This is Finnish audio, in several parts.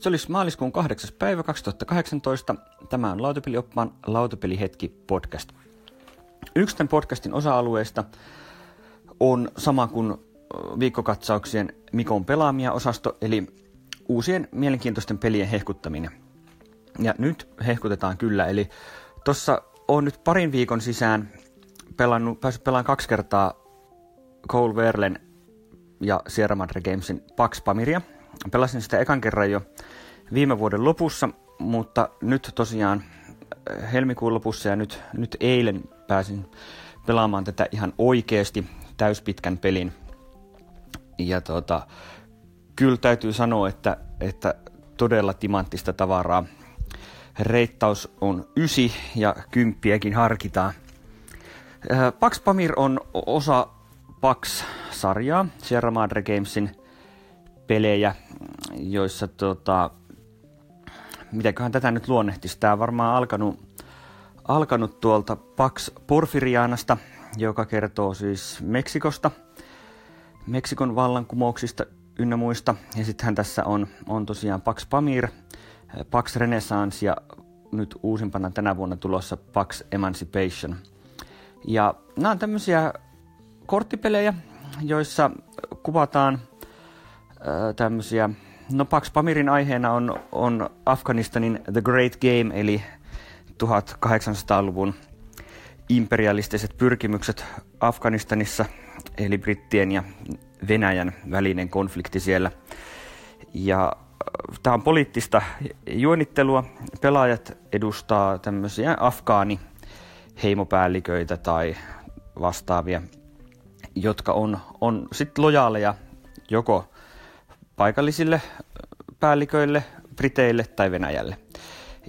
Se olisi maaliskuun 8. päivä 2018. Tämä on Lautapelioppaan Lautapelihetki podcast. Yksi tämän podcastin osa-alueista on sama kuin viikkokatsauksien Mikon pelaamia osasto, eli uusien mielenkiintoisten pelien hehkuttaminen. Ja nyt hehkutetaan kyllä, eli tuossa on nyt parin viikon sisään pelannut, päässyt pelaamaan kaksi kertaa Cole Verlen ja Sierra Madre Gamesin Pax Pamiria. Pelasin sitä ekan kerran jo viime vuoden lopussa, mutta nyt tosiaan eh, helmikuun lopussa ja nyt, nyt eilen pääsin pelaamaan tätä ihan oikeasti täyspitkän pelin. Ja tota, kyllä täytyy sanoa, että, että todella timanttista tavaraa. Reittaus on ysi ja kymppiäkin harkitaan. Eh, Pax Pamir on osa Pax-sarjaa, Sierra Madre Gamesin pelejä, joissa tota, mitäköhän tätä nyt luonnehtisi, tämä on varmaan alkanut, alkanut tuolta Pax Porfirianasta, joka kertoo siis Meksikosta, Meksikon vallankumouksista ynnä muista. Ja sittenhän tässä on, on tosiaan Pax Pamir, Pax Renaissance ja nyt uusimpana tänä vuonna tulossa Pax Emancipation. Ja nämä on tämmöisiä korttipelejä, joissa kuvataan tämmöisiä, no Pax Pamirin aiheena on, on Afganistanin The Great Game, eli 1800-luvun imperialistiset pyrkimykset Afganistanissa, eli brittien ja Venäjän välinen konflikti siellä. Ja tämä on poliittista juonittelua. Pelaajat edustaa tämmöisiä afgaani heimopäälliköitä tai vastaavia jotka on, on sitten lojaaleja joko paikallisille päälliköille, Briteille tai Venäjälle.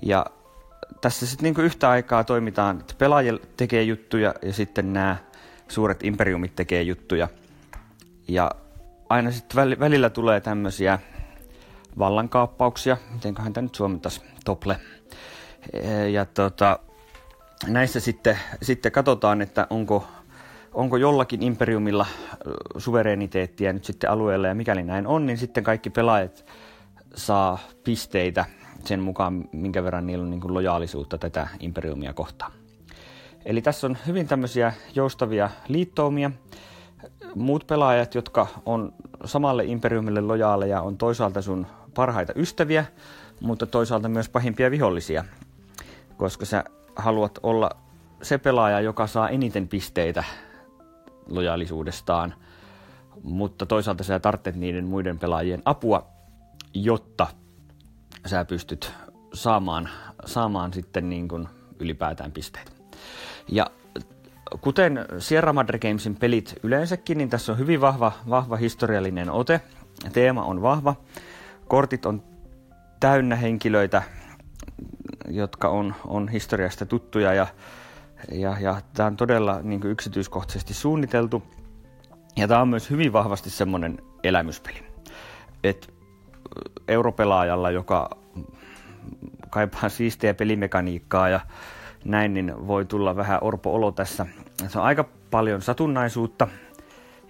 Ja tässä sitten niinku yhtä aikaa toimitaan, että pelaajille tekee juttuja ja sitten nämä suuret imperiumit tekee juttuja. Ja aina sitten välillä tulee tämmöisiä vallankaappauksia, mitenköhän tämä nyt suomentaisi, tople. Ja tota, näissä sitten, sitten katsotaan, että onko onko jollakin imperiumilla suvereniteettia nyt sitten alueella ja mikäli näin on, niin sitten kaikki pelaajat saa pisteitä sen mukaan, minkä verran niillä on niin kuin lojaalisuutta tätä imperiumia kohtaan. Eli tässä on hyvin tämmöisiä joustavia liittoumia. Muut pelaajat, jotka on samalle imperiumille lojaaleja, on toisaalta sun parhaita ystäviä, mutta toisaalta myös pahimpia vihollisia, koska sä haluat olla se pelaaja, joka saa eniten pisteitä lojaalisuudestaan, mutta toisaalta sä tarvitset niiden muiden pelaajien apua, jotta sä pystyt saamaan, saamaan sitten niin kuin ylipäätään pisteitä. Ja kuten Sierra Madre Gamesin pelit yleensäkin, niin tässä on hyvin vahva, vahva historiallinen ote. Teema on vahva. Kortit on täynnä henkilöitä, jotka on, on historiasta tuttuja ja ja, ja tämä on todella niin kuin yksityiskohtaisesti suunniteltu. Ja tämä on myös hyvin vahvasti semmoinen elämyspeli. että europelaajalla, joka kaipaa siistiä pelimekaniikkaa ja näin, niin voi tulla vähän orpo-olo tässä. Se on aika paljon satunnaisuutta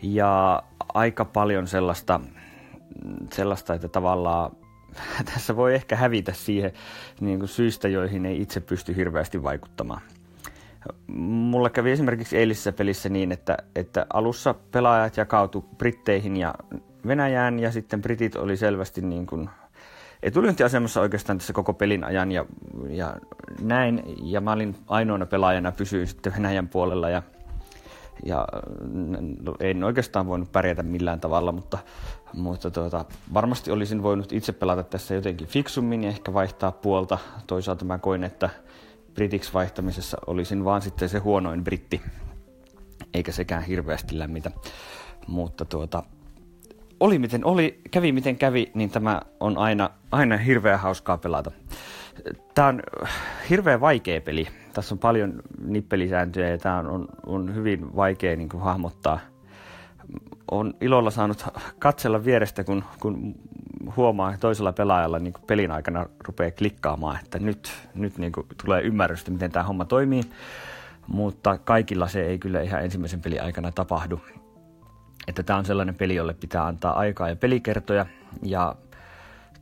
ja aika paljon sellaista, sellaista että tavallaan tässä voi ehkä hävitä siihen niin kuin syistä, joihin ei itse pysty hirveästi vaikuttamaan. Mulla kävi esimerkiksi eilisessä pelissä niin, että, että alussa pelaajat jakautu Britteihin ja Venäjään ja sitten Britit oli selvästi niin kuin etulyöntiasemassa oikeastaan tässä koko pelin ajan ja, ja näin. Ja mä olin ainoana pelaajana, pysyin sitten Venäjän puolella ja, ja en oikeastaan voinut pärjätä millään tavalla, mutta, mutta tuota, varmasti olisin voinut itse pelata tässä jotenkin fiksummin ja ehkä vaihtaa puolta. Toisaalta mä koin, että britiksi vaihtamisessa olisin vaan sitten se huonoin britti, eikä sekään hirveästi lämmitä. Mutta tuota, oli miten oli, kävi miten kävi, niin tämä on aina, aina hirveän hauskaa pelata. Tämä on hirveän vaikea peli. Tässä on paljon nippelisääntöjä ja tämä on, on, on hyvin vaikea niin kuin, hahmottaa. On ilolla saanut katsella vierestä, kun, kun huomaa toisella pelaajalla niin kuin pelin aikana rupeaa klikkaamaan, että nyt, nyt niin kuin tulee ymmärrystä, miten tämä homma toimii. Mutta kaikilla se ei kyllä ihan ensimmäisen pelin aikana tapahdu. Että tämä on sellainen peli, jolle pitää antaa aikaa ja pelikertoja. Ja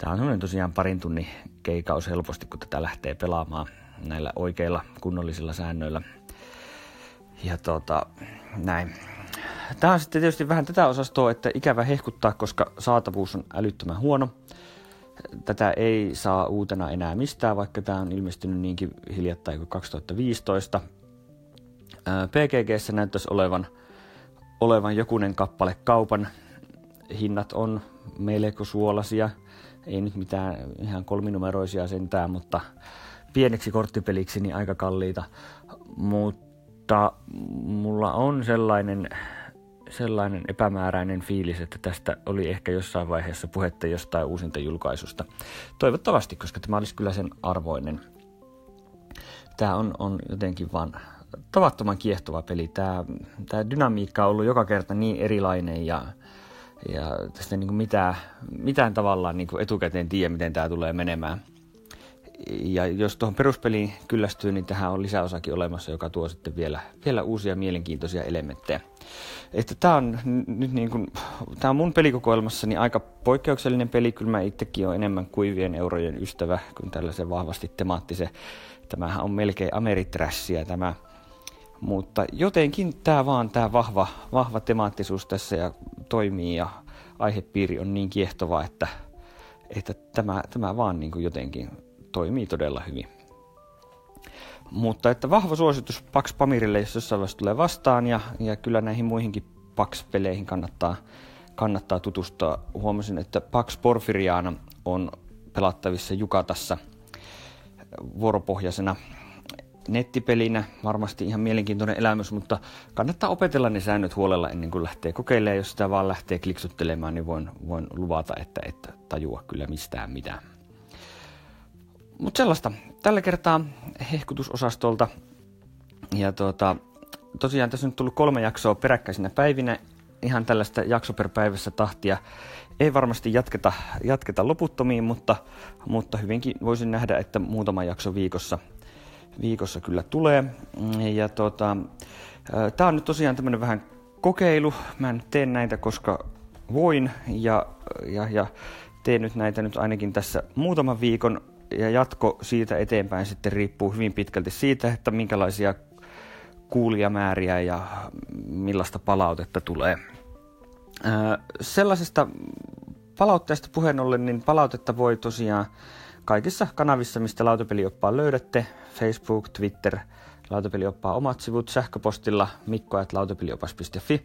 Tämä on semmoinen tosiaan parin tunnin keikaus helposti, kun tätä lähtee pelaamaan näillä oikeilla kunnollisilla säännöillä. Ja tota, näin. Tämä on sitten tietysti vähän tätä osastoa, että ikävä hehkuttaa, koska saatavuus on älyttömän huono. Tätä ei saa uutena enää mistään, vaikka tämä on ilmestynyt niinkin hiljattain kuin 2015. PGGssä näyttäisi olevan, olevan jokunen kappale kaupan. Hinnat on melko suolasia. Ei nyt mitään ihan kolminumeroisia sentään, mutta pieneksi korttipeliksi niin aika kalliita. Mutta mulla on sellainen sellainen epämääräinen fiilis, että tästä oli ehkä jossain vaiheessa puhetta jostain uusinta julkaisusta. Toivottavasti, koska tämä olisi kyllä sen arvoinen. Tämä on, on jotenkin vaan tavattoman kiehtova peli. Tämä, tämä dynamiikka on ollut joka kerta niin erilainen ja, ja tästä niin kuin mitään, mitään tavallaan niin kuin etukäteen tiedä, miten tämä tulee menemään. Ja jos tuohon peruspeliin kyllästyy, niin tähän on lisäosakin olemassa, joka tuo sitten vielä, vielä uusia mielenkiintoisia elementtejä. Että tämä on nyt niin kuin, tämä on mun pelikokoelmassani aika poikkeuksellinen peli. Kyllä mä itsekin olen enemmän kuivien eurojen ystävä kuin tällaisen vahvasti temaattisen. Tämähän on melkein ameriträssiä tämä. Mutta jotenkin tämä vaan, tämä vahva, vahva temaattisuus tässä ja toimii ja aihepiiri on niin kiehtova, että, että tämä, tämä vaan niin kuin jotenkin toimii todella hyvin. Mutta että vahva suositus Pax Pamirille, jos jossain vaiheessa tulee vastaan, ja, ja kyllä näihin muihinkin Pax-peleihin kannattaa, kannattaa tutustua. Huomasin, että Pax Porfiriana on pelattavissa Jukatassa vuoropohjaisena nettipelinä. Varmasti ihan mielenkiintoinen elämys, mutta kannattaa opetella ne säännöt huolella ennen kuin lähtee kokeilemaan. Jos sitä vaan lähtee kliksuttelemaan, niin voin, voin luvata, että et tajua kyllä mistään mitään. Mutta sellaista. Tällä kertaa hehkutusosastolta. Ja tuota, tosiaan tässä on tullut kolme jaksoa peräkkäisinä päivinä. Ihan tällaista jakso per päivässä tahtia. Ei varmasti jatketa, jatketa loputtomiin, mutta, mutta hyvinkin voisin nähdä, että muutama jakso viikossa, viikossa kyllä tulee. Ja tuota, Tämä on nyt tosiaan tämmöinen vähän kokeilu. Mä en tee näitä, koska voin ja, ja, ja teen nyt näitä nyt ainakin tässä muutaman viikon ja jatko siitä eteenpäin sitten riippuu hyvin pitkälti siitä, että minkälaisia kuulijamääriä ja millaista palautetta tulee. sellaisesta palautteesta puheen ollen, niin palautetta voi tosiaan kaikissa kanavissa, mistä lautapelioppaa löydätte, Facebook, Twitter, lautapelioppaa omat sivut sähköpostilla mikko.lautapeliopas.fi.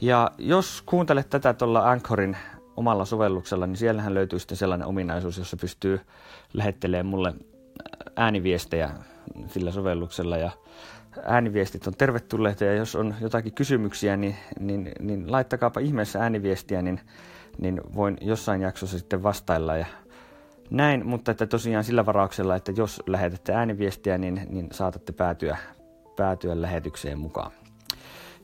Ja jos kuuntelet tätä tuolla Anchorin omalla sovelluksella, niin siellähän löytyy sitten sellainen ominaisuus, jossa pystyy lähettelemään mulle ääniviestejä sillä sovelluksella ja ääniviestit on tervetulleita ja jos on jotakin kysymyksiä, niin, niin, niin laittakaapa ihmeessä ääniviestiä, niin, niin voin jossain jaksossa sitten vastailla ja näin, mutta että tosiaan sillä varauksella, että jos lähetätte ääniviestiä, niin, niin saatatte päätyä, päätyä lähetykseen mukaan.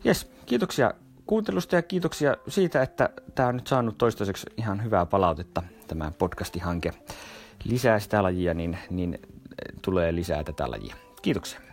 Jes, kiitoksia kuuntelusta ja kiitoksia siitä, että tämä on nyt saanut toistaiseksi ihan hyvää palautetta, tämä podcastihanke. Lisää sitä lajia, niin, niin tulee lisää tätä lajia. Kiitoksia.